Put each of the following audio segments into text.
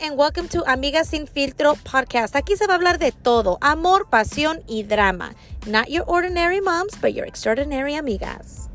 and welcome to Amigas Sin Filtro podcast. Aquí se va a hablar de todo: amor, pasión y drama. Not your ordinary moms, but your extraordinary amigas.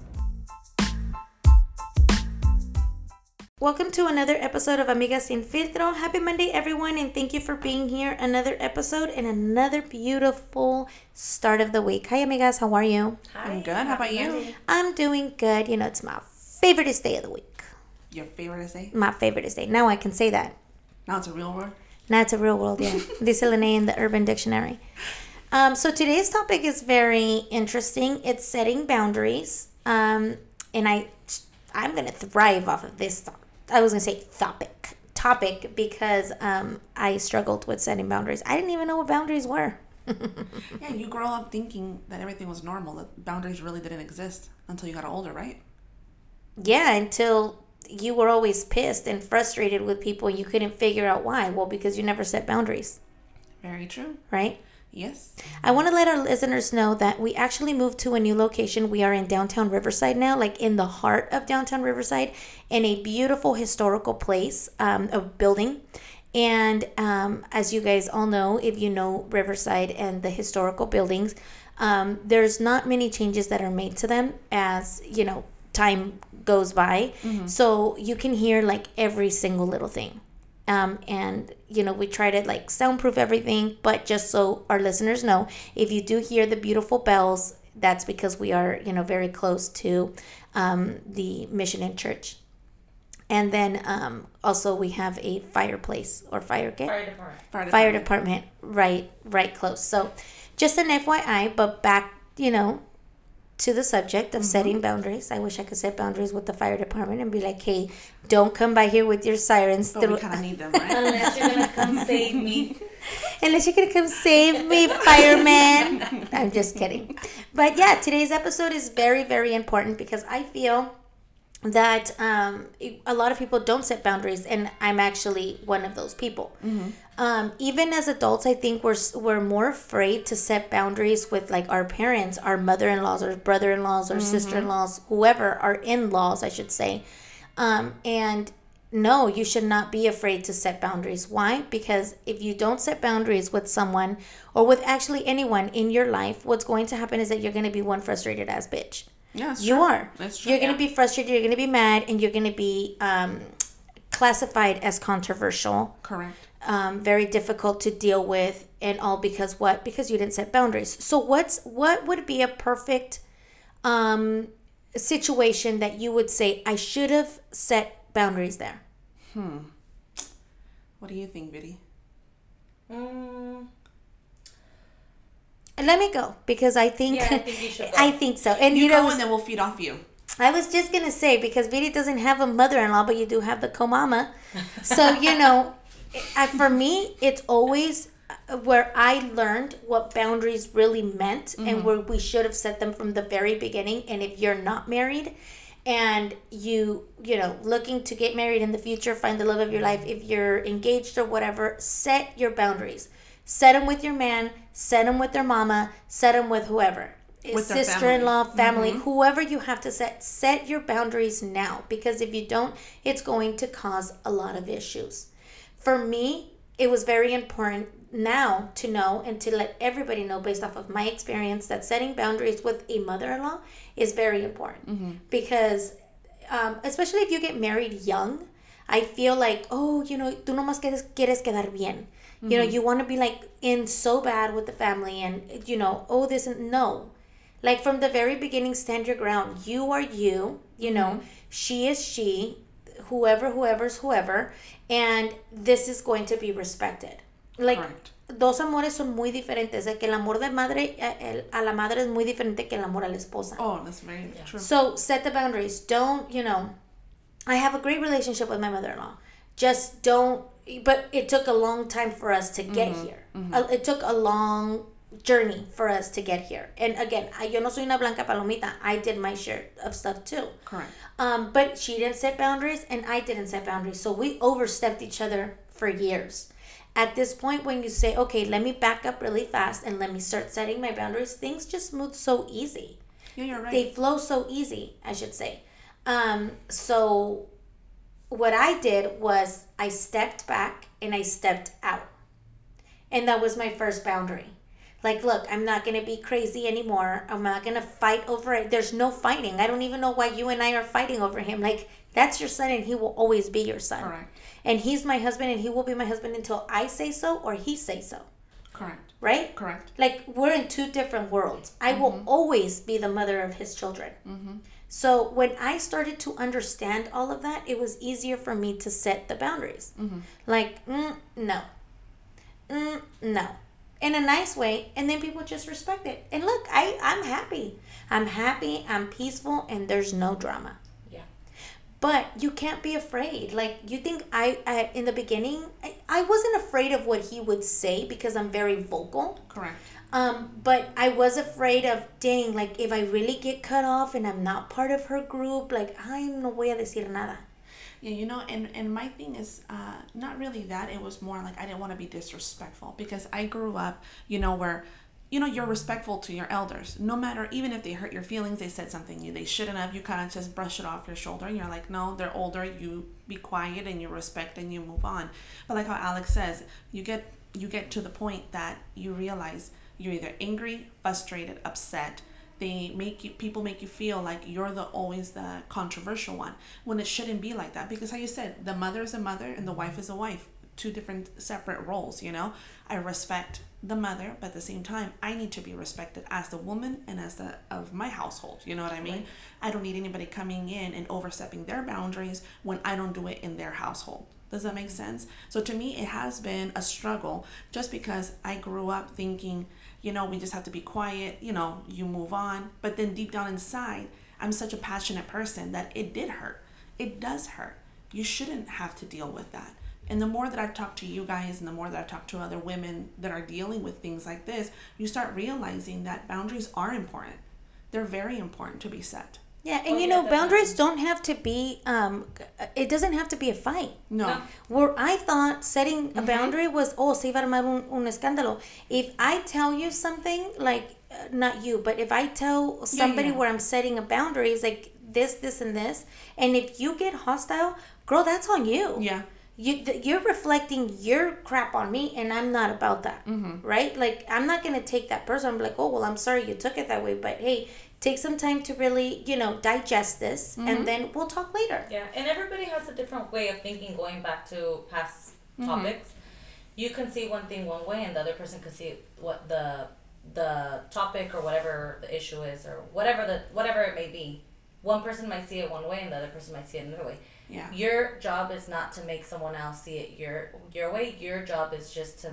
Welcome to another episode of Amigas Sin Filtro. Happy Monday, everyone, and thank you for being here. Another episode and another beautiful start of the week. Hi, amigas. How are you? Hi. I'm good. How about you? I'm doing good. You know, it's my favorite day of the week. Your favorite day? My favorite day. Now I can say that. Now it's a real word? Now it's a real world, yeah. Dice Lene in the Urban Dictionary. Um, so today's topic is very interesting. It's setting boundaries. Um, and I, I'm going to thrive off of this. I was going to say topic. Topic because um, I struggled with setting boundaries. I didn't even know what boundaries were. yeah, you grow up thinking that everything was normal, that boundaries really didn't exist until you got older, right? Yeah, until you were always pissed and frustrated with people you couldn't figure out why. Well, because you never set boundaries. Very true. Right? Yes. I want to let our listeners know that we actually moved to a new location. We are in downtown Riverside now, like in the heart of downtown Riverside, in a beautiful historical place, um, a building. And um, as you guys all know, if you know Riverside and the historical buildings, um, there's not many changes that are made to them as, you know, time goes by. Mm-hmm. So you can hear like every single little thing. Um, and you know we try to like soundproof everything but just so our listeners know if you do hear the beautiful bells that's because we are you know very close to um, the mission and church and then um, also we have a fireplace or fire fire department. fire, fire department right right close so just an fyi but back you know to the subject of mm-hmm. setting boundaries. I wish I could set boundaries with the fire department and be like, "Hey, don't come by here with your sirens." But through- we kind of need them, right? Unless you're gonna come save me. Unless you're gonna come save me, fireman. I'm just kidding. But yeah, today's episode is very, very important because I feel that um, a lot of people don't set boundaries, and I'm actually one of those people. Mm-hmm. Um, even as adults, I think we're we're more afraid to set boundaries with like our parents, our mother-in-laws, or brother-in-laws, or mm-hmm. sister-in-laws, whoever, our in-laws, I should say. Um, and no, you should not be afraid to set boundaries. Why? Because if you don't set boundaries with someone or with actually anyone in your life, what's going to happen is that you're going to be one frustrated ass bitch. Yeah, you true. are. That's true. You're going to be frustrated. You're going to be mad, and you're going to be um, classified as controversial. Correct. Um, very difficult to deal with, and all because what? Because you didn't set boundaries. So what's what would be a perfect um, situation that you would say I should have set boundaries there? Hmm. What do you think, Biddy? Mm. Let me go because I think yeah, I think you should. Go. I think so, and you, you go know, and then we'll feed off you. I was just gonna say because Vidi doesn't have a mother-in-law, but you do have the co-mama. So you know, I, for me, it's always uh, where I learned what boundaries really meant mm-hmm. and where we should have set them from the very beginning. And if you're not married, and you you know looking to get married in the future, find the love of your life. If you're engaged or whatever, set your boundaries. Set them with your man. Set them with their mama. Set them with whoever with sister-in-law family, family mm-hmm. whoever you have to set set your boundaries now because if you don't it's going to cause a lot of issues for me it was very important now to know and to let everybody know based off of my experience that setting boundaries with a mother-in-law is very important mm-hmm. because um, especially if you get married young i feel like oh you know tú nomás quieres, quieres quedar bien mm-hmm. you know you want to be like in so bad with the family and you know oh this and no. Like from the very beginning stand your ground. You are you you know. Mm-hmm. she is she whoever whoever's whoever and this is going to be respected. Like Correct. dos amores son muy diferentes. De que el amor de madre a, a la madre es muy diferente que el amor a la esposa. Oh that's very yeah. true. So set the boundaries. Don't you know i have a great relationship with my mother-in-law. Just don't but it took a long time for us to get mm-hmm. here mm-hmm. it took a long journey for us to get here. And again, I, yo no soy una blanca palomita. I did my share of stuff too. Correct. Um, but she didn't set boundaries and I didn't set boundaries. So we overstepped each other for years. At this point, when you say, okay, let me back up really fast and let me start setting my boundaries, things just move so easy. Yeah, you're right. They flow so easy, I should say. Um, so what I did was I stepped back and I stepped out. And that was my first boundary. Like, look, I'm not going to be crazy anymore. I'm not going to fight over it. There's no fighting. I don't even know why you and I are fighting over him. Like, that's your son and he will always be your son. Correct. And he's my husband and he will be my husband until I say so or he say so. Correct. Right? Correct. Like, we're in two different worlds. I will mm-hmm. always be the mother of his children. Mm-hmm. So when I started to understand all of that, it was easier for me to set the boundaries. Like, mm, no, mm, no, in a nice way, and then people just respect it. And look, I I'm happy. I'm happy. I'm peaceful, and there's no drama. Yeah. But you can't be afraid. Like you think I, I in the beginning, I, I wasn't afraid of what he would say because I'm very vocal. Correct. Um, but I was afraid of, dang, like if I really get cut off and I'm not part of her group, like, I'm no voy a decir nada. Yeah, you know, and and my thing is uh, not really that. It was more like I didn't want to be disrespectful because I grew up, you know, where you know you're respectful to your elders, no matter even if they hurt your feelings, they said something they shouldn't have. You kind of just brush it off your shoulder, and you're like, no, they're older. You be quiet and you respect and you move on. But like how Alex says, you get you get to the point that you realize you're either angry, frustrated, upset. They make you people make you feel like you're the always the controversial one when it shouldn't be like that. Because how you said the mother is a mother and the mm-hmm. wife is a wife. Two different separate roles you know? I respect the mother but at the same time i need to be respected as the woman and as the of my household you know what i mean? Right. i don't need anybody coming in and overstepping their boundaries when i don't do it in their household. Does that make sense? So to me it has been a struggle just because i grew up thinking you know, we just have to be quiet, you know, you move on. But then deep down inside, I'm such a passionate person that it did hurt. It does hurt. You shouldn't have to deal with that. And the more that I've talked to you guys and the more that I've talked to other women that are dealing with things like this, you start realizing that boundaries are important. They're very important to be set. Yeah, and Oh, you yeah, know, boundaries definitely. don't have to be. Um, it doesn't have to be a fight. No. No. Where I thought setting a boundary was, oh, se iba a armar un, un escándalo. If I tell you something, like, uh, not you, but if I tell somebody yeah. where I'm setting a boundary, it's like this, this, and this, and if you get hostile, girl, that's on you. Yeah. You, th- you're reflecting your crap on me, and I'm not about that, Mm-hmm. right? Like, I'm not gonna take that person. I'm like, oh, well, I'm sorry you took it that way, but hey, take some time to really, you know, digest this, Mm-hmm. and then we'll talk later. Yeah, and everybody has a different way of thinking going back to past topics. You can see one thing one way and the other person can see what the the topic or whatever the issue is or whatever the whatever it may be. One person might see it one way and the other person might see it another way. Yeah. Your job is not to make someone else see it your your way. Your job is just to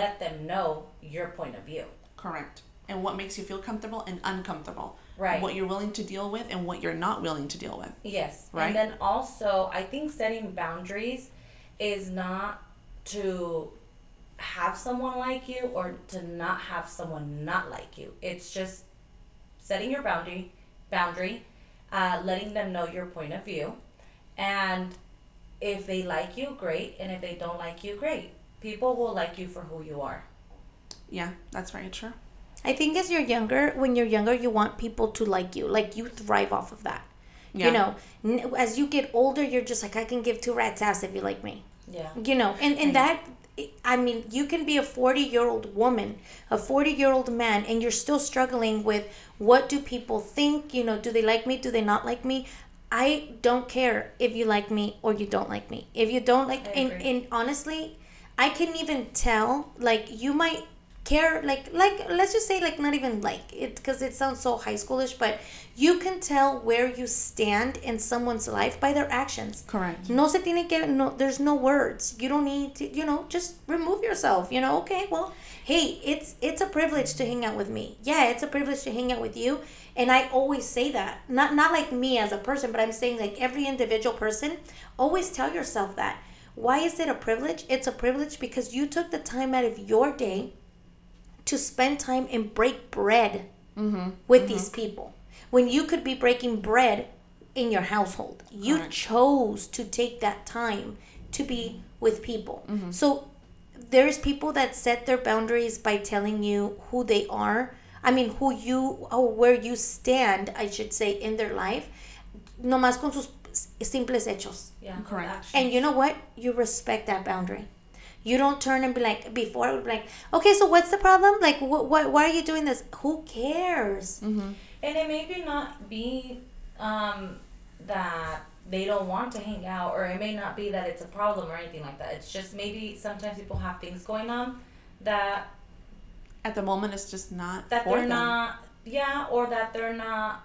let them know your point of view. Correct. And what makes you feel comfortable and uncomfortable. Right. What you're willing to deal with and what you're not willing to deal with. Yes. Right? And then also, I think setting boundaries is not to have someone like you or to not have someone not like you. It's just setting your boundary, boundary, uh, letting them know your point of view, and if they like you, great, and if they don't like you, great. People will like you for who you are. Yeah, that's very true. I think as you're younger, when you're younger, you want people to like you. Like you thrive off of that. Yeah. You know, n- as you get older, you're just like, I can give two rats ass if you like me. Yeah. You know, and, and that, I mean, you can be a 40 year old woman, a 40 year old man, and you're still struggling with what do people think? You know, do they like me? Do they not like me? I don't care if you like me or you don't like me. If you don't like, I and, and honestly, I can even tell, like, you might care like like let's just say like not even like it because it sounds so high schoolish but you can tell where you stand in someone's life by their actions. Correct. no se tiene que no there's no words. You don't need to you know just remove yourself you know? Okay well hey it's it's a privilege to hang out with me. Yeah it's a privilege to hang out with you and i always say that. Not not like me as a person but i'm saying like every individual person always tell yourself that. Why is it a privilege? It's a privilege because you took the time out of your day to spend time and break bread with mm-hmm. these people when you could be breaking bread in your household. You Correct. chose to take that time to be with people. Mm-hmm. So there's people that set their boundaries by telling you who they are. I mean, who you or where you stand, I should say, in their life. Nomás con sus simples hechos. Yeah. Correct. And you know what? You respect that boundary. You don't turn and be like before, it would be like, okay, so what's the problem? Like, what, what, why are you doing this? Who cares? Mm-hmm. And it may be not be um, that they don't want to hang out, or it may not be that it's a problem or anything like that. It's just maybe sometimes people have things going on that At the moment, it's just not that for they're them. not, yeah, or that they're not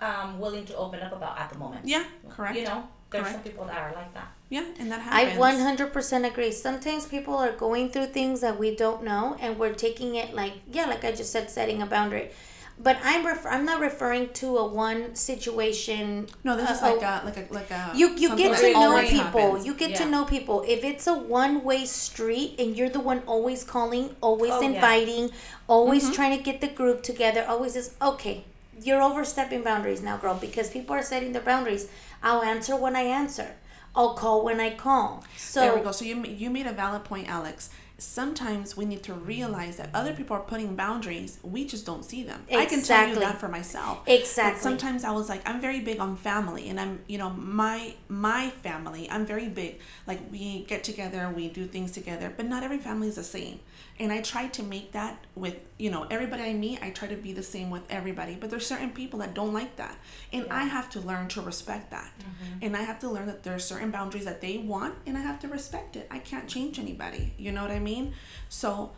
um, willing to open up about at the moment. Yeah, correct. You know, there's some people that are like that. Yeah, and that happens. I 100% agree. Sometimes people are going through things that we don't know, and we're taking it like, yeah, like I just said, setting a boundary. But I'm ref- I'm not referring to a one situation. No, this is uh, like a like a like a. You you get to know people. happens. You get to know people. If it's a one way street and you're the one always calling, always Oh, yeah. inviting, always Mm-hmm. trying to get the group together, always is okay. You're overstepping boundaries now, girl, because people are setting their boundaries. I'll answer when I answer. I'll call when I call. So there we go. So you you made a valid point, Alex. Sometimes we need to realize that other people are putting boundaries. We just don't see them. I can tell you that for myself. Exactly. But sometimes I was like, I'm very big on family, and I'm, you know, my my family. I'm very big. Like we get together, we do things together, but not every family is the same. And I try to make that with, you know, everybody I meet. I try to be the same with everybody. But there's certain people that don't like that, and I have to learn to respect that. And I have to learn that there are certain boundaries that they want, and I have to respect it. I can't change anybody. You know what I mean? So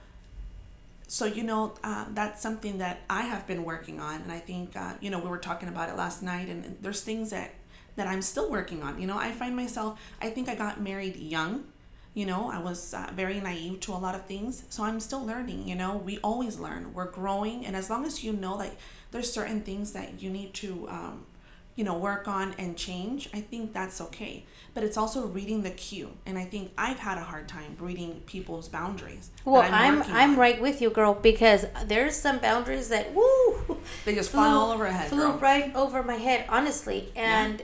so you know uh, that's something that i have been working on and i think uh, you know we were talking about it last night and, and there's things that that i'm still working on you know i find myself i think i got married young you know i was uh, very naive to a lot of things. So i'm still learning you know we always learn. We're growing and as long as you know like there's certain things that you need to um, you know work on and change i think that's okay. But it's also reading the cue and i think i've had a hard time reading people's boundaries Well, I'm working I'm right with you, girl, because there's some boundaries that woo They just fly all over head, flew girl. right over my head, honestly. And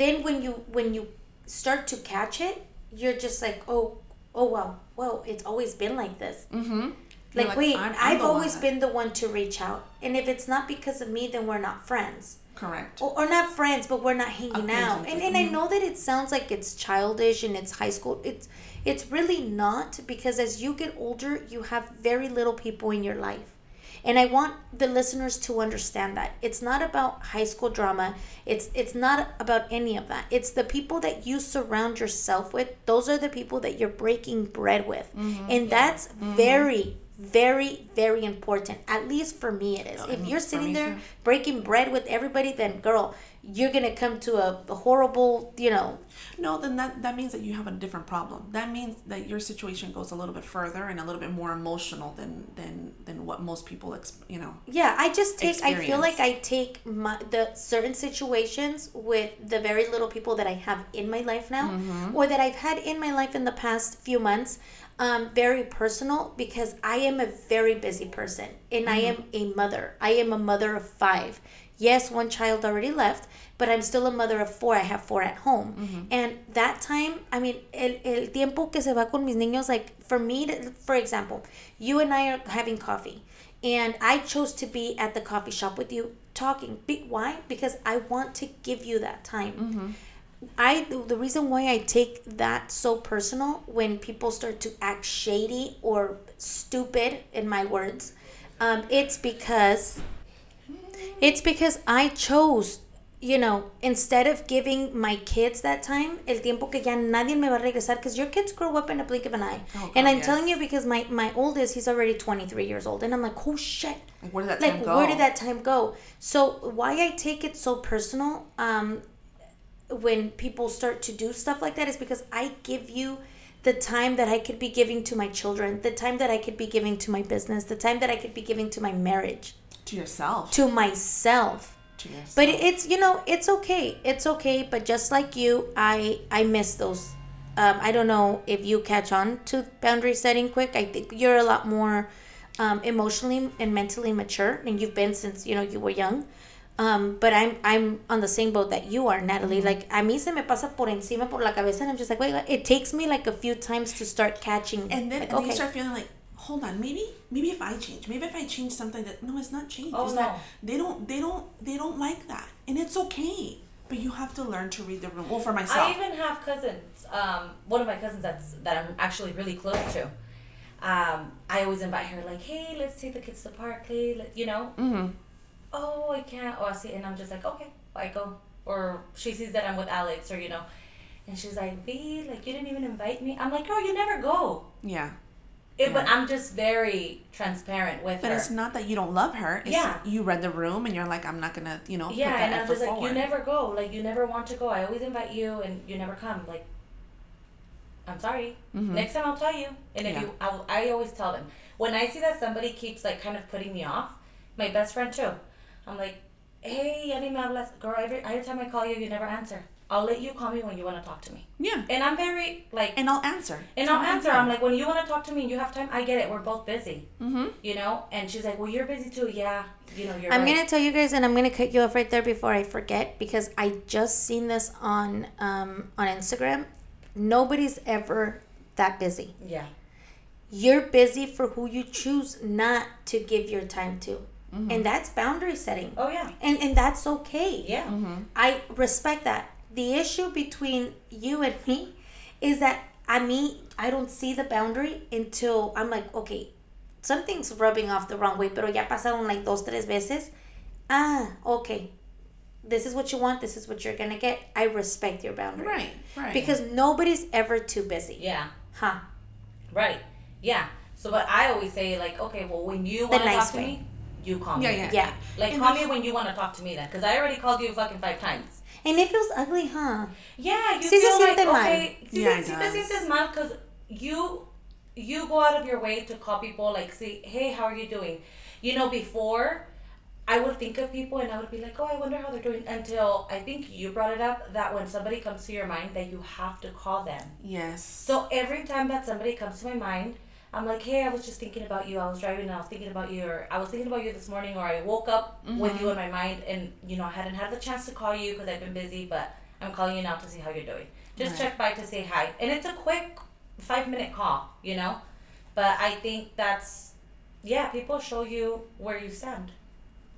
then when you when you start to catch it, you're just like, oh, oh well, well, it's always been like this. Mm-hmm. Like, wait, i have always been the one to reach out, and if it's not because of me, then we're not friends. correct. or, or not friends, but we're not hanging out. And and I mhm. know that it sounds like it's childish and it's high school. It's it's really not because as you get older, you have very little people in your life. And I want the listeners to understand that it's not about high school drama. It's it's not about any of that. It's the people that you surround yourself with. Those are the people that you're breaking bread with. Mm-hmm. And that's very very very important. At least for me it is. If you're sitting there too. breaking bread with everybody, then girl, you're gonna come to a, a horrible, you know. No, then that that means that you have a different problem. That means that your situation goes a little bit further and a little bit more emotional than than than what most people, ex- you know. Yeah, I just take. I feel like I take my the certain situations with the very little people that I have in my life now, Mm-hmm. or that I've had in my life in the past few months, um, very personal because I am a very busy person and I am Mm-hmm. a mother. I am a mother of five. Yes, one child already left, but I'm still a mother of four. I have four at home. Mm-hmm. And that time, I mean, el, el tiempo que se va con mis niños, like for me, to, for example, you and I are having coffee, and I chose to be at the coffee shop with you talking. Be, why? Because I want to give you that time. I the reason why I take that so personal when people start to act shady or stupid, in my words, um, it's because it's because I chose, you know, instead of giving my kids that time, el tiempo que ya nadie me va a regresar, because your kids grow up in a blink of an eye. Oh, and I'm telling you because my, my oldest, he's already 23 years old. And I'm like, oh shit. Like where did that Like, time go? where did that time go? So, why I take it so personal um, when people start to do stuff like that is because I give you the time that I could be giving to my children, the time that I could be giving to my business, the time that I could be giving to my marriage, to yourself? to myself. To yourself. But it's you know it's okay, it's okay. But just like you, I I miss those. Um, I don't know if you catch on to boundary setting quick. I think you're a lot more um, emotionally and mentally mature, and you've been since you know you were young. Um, but I'm I'm on the same boat that you are, Natalie. Mm-hmm. Like a mí se me pasa por encima por la cabeza, and I'm just like, wait, it takes me like a few times to start catching. and then, like, and then you start feeling like, hold on, maybe maybe if I change, maybe if I change something that no, it's not change. Oh, it's no. they don't they don't they don't like that, and it's okay. But you have to learn to read the room. Well, for myself I even have cousins. Um, one of my cousins that's that I'm actually really close to. Um, I always invite her like, hey, let's take the kids to the park, hey, let, you know. mm-hmm. Oh, I can't. Oh, I see, and I'm just like, okay, I go. Or she sees that I'm with Alex, or you know, and she's like, V, like you didn't even invite me. I'm like, girl, you never go. Yeah. It, But I'm just very transparent with But her. But it's not that you don't love her. It's Yeah. You read the room and you're like, I'm not gonna, you know, yeah, and I'm just like, you never go. Like you never want to go. I always invite you, and you never come. Like, I'm sorry. Mhm. Next time I'll tell you. And if Yeah. you, I, I always tell them when I see that somebody keeps like kind of putting me off. My best friend too. I'm like, hey, ya ni me hablas, girl. Every every time I call you, you never answer. I'll let you call me when you want to talk to me. Yeah. And I'm very like, And I'll answer. and I'll answer. I'm like, when you want to talk to me and you have time, I get it. We're both busy, mm-hmm. you know. And she's like, well, you're busy too. Yeah, you know, you're. I'm right. gonna tell you guys, and I'm gonna cut you off right there before I forget because I just seen this on um, on Instagram. Nobody's ever that busy. Yeah. You're busy for who you choose not to give your time to, and that's boundary setting, Oh yeah. and and that's okay. Yeah. Mm-hmm. I respect that. The issue between you and me is that I mean I don't see the boundary until I'm like, okay, something's rubbing off the wrong way, pero ya pasaron like dos, tres veces. Ah, okay. This is what you want, this is what you're gonna get. I respect your boundary. Right. Right. Because nobody's ever too busy. Yeah. Huh. Right. Yeah. So, but I always say like, okay, well, when you The want to nice talk to me, you call me. yeah, yeah. Yeah. Like, And call me when you want to talk to me then, because I already called you fucking five times. And it feels ugly, huh? Yeah, you Sí se feel like siente mal. okay. Sí, Yeah, se- it sí te sientes mal because you you go out of your way to call people like, say, hey, how are you doing? You know, before I would think of people and I would be like, oh, I wonder how they're doing. Until I think you brought it up that when somebody comes to your mind, that you have to call them. yes. So every time that somebody comes to my mind, I'm like, hey, I was just thinking about you. I was driving and I was thinking about you, or I was thinking about you this morning, or I woke up with you mm-hmm. in my mind, and you know I hadn't had the chance to call you because I've been busy, but I'm calling you now to see how you're doing. Just Right. check by to say hi, and it's a quick five minute call, you know. But I think that's, yeah, people show you where you stand,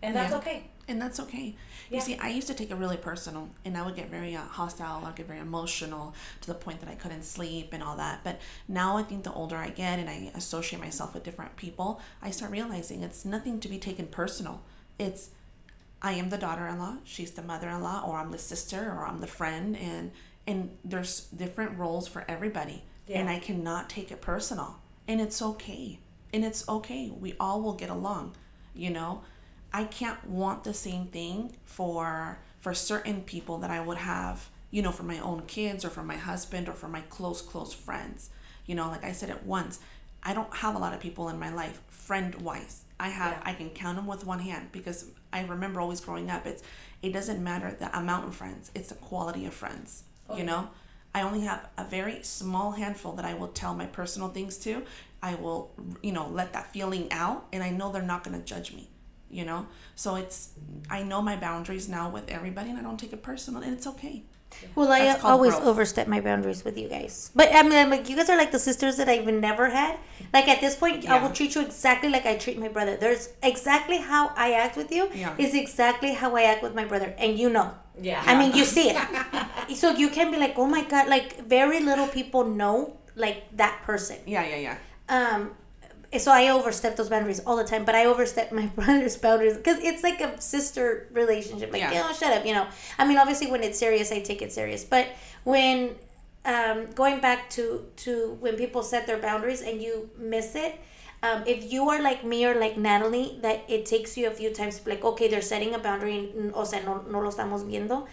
and that's Yeah. okay. And that's okay. Yeah. You see, I used to take it really personal, and I would get very uh, hostile. I'd get very emotional to the point that I couldn't sleep and all that. But now I think the older I get and I associate myself with different people, I start realizing it's nothing to be taken personal. It's I am the daughter-in-law, she's the mother-in-law, or I'm the sister, or I'm the friend, and and there's different roles for everybody, and I cannot take it personal, and it's okay, and it's okay. We all will get along, you know. I can't want the same thing for for certain people that I would have, you know, for my own kids or for my husband or for my close close friends. You know, like I said it once, I don't have a lot of people in my life friend wise. I have Yeah. I can count them with one hand because I remember always growing up it's it doesn't matter the amount of friends, it's the quality of friends. Oh, you know? I only have a very small handful that I will tell my personal things to. I will, you know, let that feeling out and I know they're not going to judge me, you know? So it's, I know my boundaries now with everybody and I don't take it personal and it's okay. Well, I That's called always growth. overstep my boundaries with you guys. But I mean, I'm like, you guys are like the sisters that I've never had. Like at this point, I will treat you exactly like I treat my brother. There's exactly how I act with you Yeah. is exactly how I act with my brother, and you know. Yeah. I mean, you see it. so you can be like, oh my god, like very little people know like that person. Yeah, yeah, yeah. Um, so I overstep those boundaries all the time, but I overstep my brother's boundaries because it's like a sister relationship. Like, Yeah. oh, shut up, you know. I mean, obviously, when it's serious, I take it serious. But when um, going back to to when people set their boundaries and you miss it, um, if you are like me or like Natalie, that it takes you a few times to be like, okay, they're setting a boundary, and, o sea, no, no lo estamos viendo.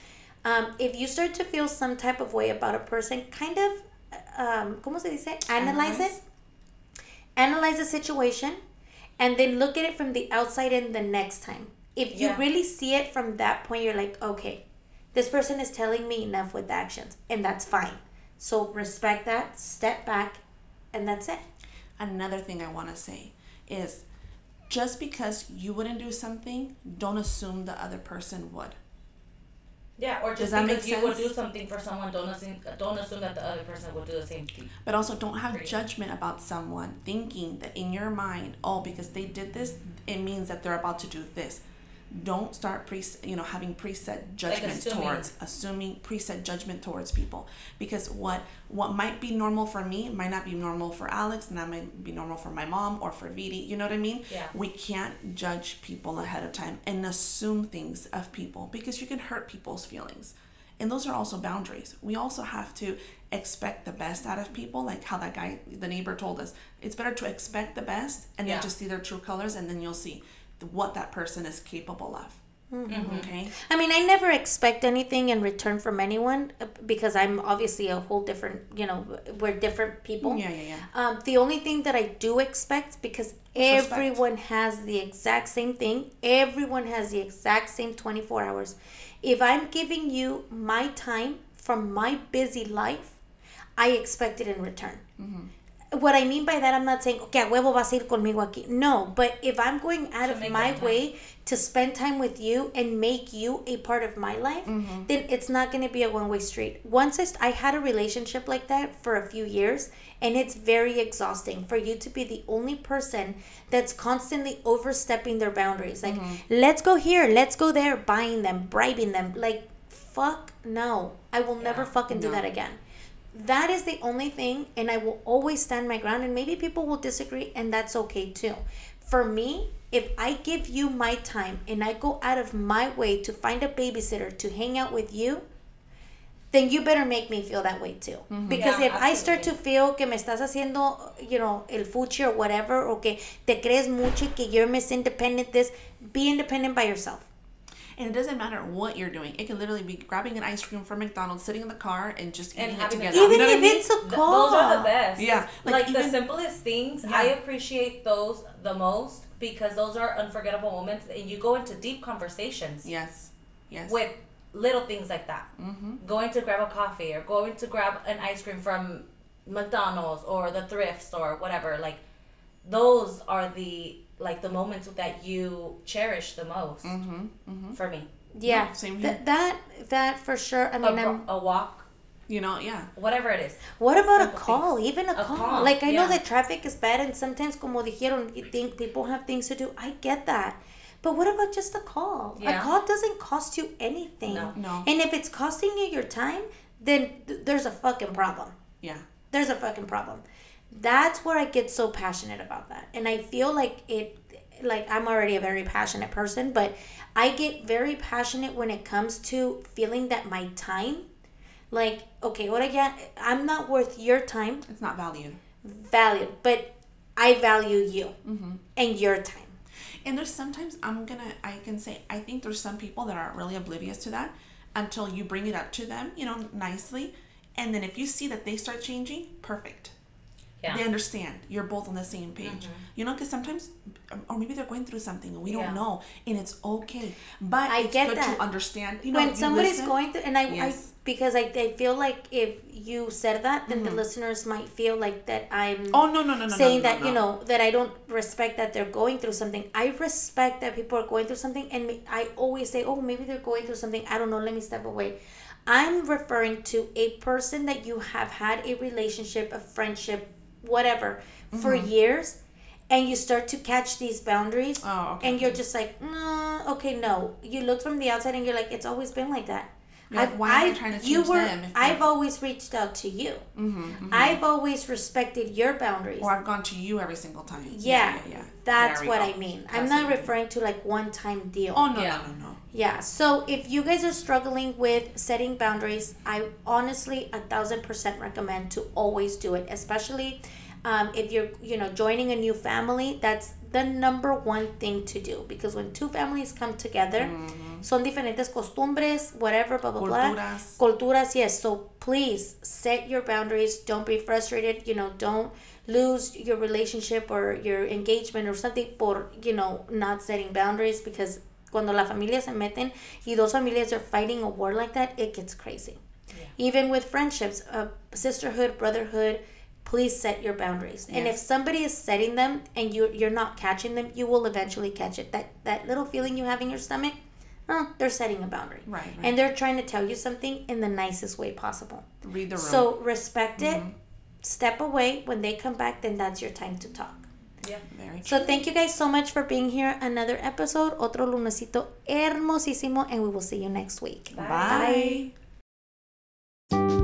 Um, if you start to feel some type of way about a person, kind of, um, ¿cómo se dice? Analyze, Analyze. it. Analyze the situation, and then look at it from the outside in the next time. If you Yeah. really see it from that point, you're like, okay, this person is telling me enough with the actions, and that's fine. So respect that, step back, and that's it. Another thing I want to say is just because you wouldn't do something, don't assume the other person would. Yeah, or Does just that because make you would sense? do something for someone, don't assume, don't assume that the other person would do the same thing. But also, don't have Right. judgment about someone thinking that in your mind, oh, because they did this, it means that they're about to do this. Don't start pre you know having preset judgments assuming. towards assuming preset judgment towards people because what what might be normal for me might not be normal for Alex and that might be normal for my mom or for Vidi you know what I mean Yeah. we can't judge people ahead of time and assume things of people because you can hurt people's feelings and those are also boundaries we also have to expect the best out of people like how that guy the neighbor told us it's better to expect the best and Yeah. then just see their true colors and then you'll see what that person is capable of Mm-hmm. okay I mean, I never expect anything in return from anyone uh, because I'm obviously a whole different, you know, we're different people. yeah yeah yeah Um, the only thing that I do expect, because Respect. everyone has the exact same thing, everyone has the exact same 24 hours. If I'm giving you my time from my busy life, I expect it in return. What I mean by that, I'm not saying, okay, a huevo vas a ir conmigo aquí. No, but if I'm going out of my way to spend time with you and make you a part of my life, then it's not going to be a one way street. Once I, st- I had a relationship like that for a few years, and it's very exhausting for you to be the only person that's constantly overstepping their boundaries. Like, let's go here, let's go there, buying them, bribing them. Like, fuck no. I will never Yeah, fucking do that again. That is the only thing, and I will always stand my ground. And maybe people will disagree, and that's okay too. For me, if I give you my time and I go out of my way to find a babysitter to hang out with you, then you better make me feel that way too. Mm-hmm. Because Yeah, if I start to feel que me estás haciendo, you know, el fuchi or whatever, or que te crees mucho que you're Miss Independent, this, be independent by yourself. And it doesn't matter what you're doing it can literally be grabbing an ice cream from McDonald's sitting in the car and just And eating it together Even you know what I if mean? it's a call. those are the best. Yeah, like Like, the simplest things, Yeah. I appreciate those the most because those are unforgettable moments and you go into deep conversations yes yes with little things like that. mm-hmm. Going to grab a coffee or going to grab an ice cream from McDonald's or the thrift store, whatever. Like, those are the like the moments that you cherish the most Mm-hmm. Mm-hmm. for me. Yeah, Yeah, same Th- here. that that for sure. I A, mean, bro- I'm, a walk, you know yeah whatever it is. what about a call? things. Even a, A call. call, Like I know that traffic is bad, and sometimes, como dijeron, you think people have things to do. I get that, but what about just a call? Yeah. A call doesn't cost you anything. No. No. And if it's costing you your time, then th- there's a fucking problem. yeah There's a fucking problem. That's where I get so passionate about that. And I feel like it like I'm already a very passionate person, but I get very passionate when it comes to feeling that my time like okay, what I get I'm not worth your time it's not valued valued, but I value you mm-hmm. and your time. And there's sometimes I'm gonna I can say I think there's some people that are really oblivious to that until you bring it up to them, you know, nicely. And then if you see that they start changing, perfect. Yeah. They understand. You're both on the same page. You know, because sometimes, um, or maybe they're going through something and we don't know, and it's okay. But I it's get good that. to understand. You know, when somebody's listen. going through and I, Yes. I because I, I feel like if you said that then the listeners might feel like that i'm Oh no no no no! saying no, no, that you know that I don't respect that they're going through something. I respect that people are going through something, and I always say, "Oh, maybe they're going through something. I don't know. Let me step away." I'm referring to a person that you have had a relationship, a friendship, whatever, for Mm-hmm. years, and you start to catch these boundaries, Oh, okay. and you're just like, mm, "Okay, no." You look from the outside, and you're like, "It's always been like that." You're like, why am I trying to you change were, them if I've always reached out to you. Mm-hmm, I've always respected your boundaries. Or I've gone to you every single time. Yeah, yeah, yeah. that's what go. I mean. That's I'm not I mean. referring to like one time deal. Oh no Yeah. no no no. Yeah, so if you guys are struggling with setting boundaries, I honestly a thousand percent recommend to always do it, especially um, if you're you know joining a new family. That's the number one thing to do because when two families come together, Mm-hmm. son diferentes costumbres, whatever, blah blah blah. Culturas. Culturas, yes. So please set your boundaries. Don't be frustrated. You know, don't lose your relationship or your engagement or something for you know not setting boundaries because cuando la familia se meten y dos familias are fighting a war like that, it gets crazy. Even with friendships, uh, sisterhood, brotherhood, please set your boundaries. And if somebody is setting them and you you're not catching them, you will eventually catch it. That that little feeling you have in your stomach, oh, they're setting a boundary. Right, right. And they're trying to tell you something in the nicest way possible. Read the room. So respect it. Mm-hmm. Step away. When they come back, then that's your time to talk. Yeah. Very So thank you guys so much for being here. Another episode, otro lunesito hermosísimo, and we will see you next week. Bye. Bye.